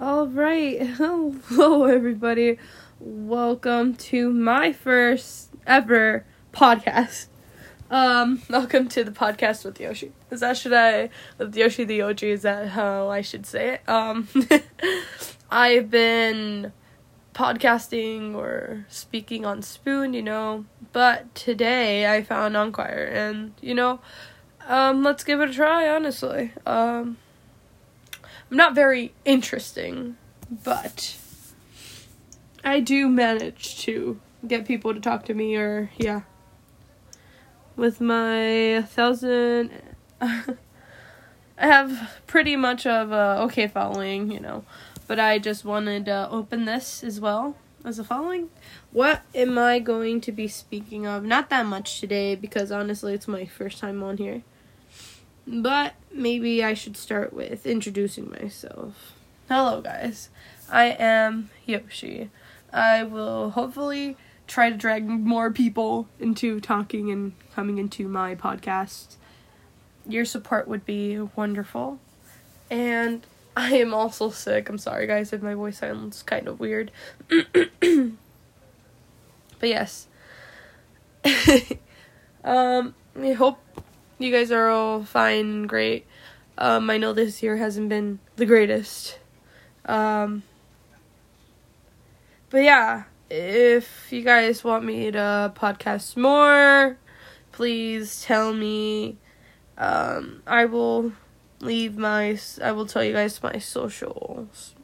All right. Hello, everybody. Welcome to my first ever podcast. Um, welcome to the podcast with Yoshi. Is that should I with Yoshi the OG? Is that how I should say it? Um, I've been podcasting or speaking on Spoon, you know, but today I found Enquire, and you know, um, let's give it a try. Honestly, um, I'm not very interesting, but I do manage to get people to talk to me, or yeah, with my thousand. I have pretty much of a okay following, you know, but I just wanted to open this as well as a following. What am I going to be speaking of? Not that much today because honestly, it's my first time on here. But maybe I should start with introducing myself. Hello, guys. I am Yoshi. I will hopefully try to drag more people into talking and coming into my podcast. Your support would be wonderful. And I am also sick. I'm sorry, guys, if my voice sounds kind of weird. but yes. um, I hope you guys are all fine great. Um, I know this year hasn't been the greatest. Um, but yeah, if you guys want me to podcast more, please tell me. Um, I will leave my I will tell you guys my socials.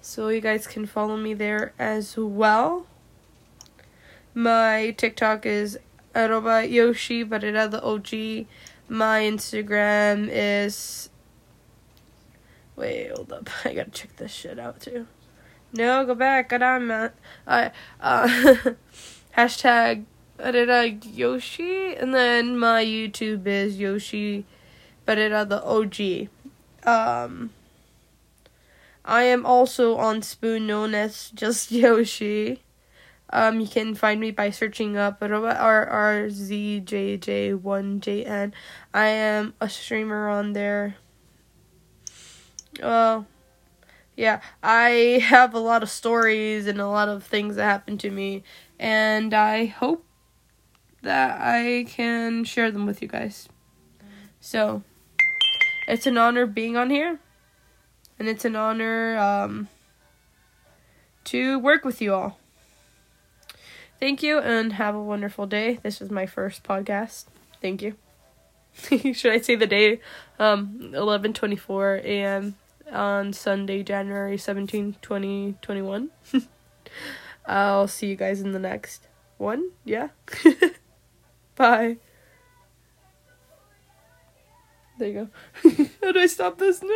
So you guys can follow me there as well. My TikTok is arroba Yoshi Barrera the OG. My Instagram is Wait, hold up. I gotta check this shit out too. No, go back. Get on, man. Uh, uh, hashtag Barrera Yoshi. And then my YouTube is Yoshi but Barrera the OG. Um, I am also on Spoon, known as just Yoshi. Um, you can find me by searching up RRZJJ1JN. I am a streamer on there. Well, yeah, I have a lot of stories and a lot of things that happened to me, and I hope that I can share them with you guys. So, it's an honor being on here, and it's an honor um, to work with you all. Thank you, and have a wonderful day. This is my first podcast. Thank you. Should I say the day? Um, 11:24 a.m. on Sunday, January 17, 2021. I'll see you guys in the next one. Yeah. Bye. There you go. How do I stop this now?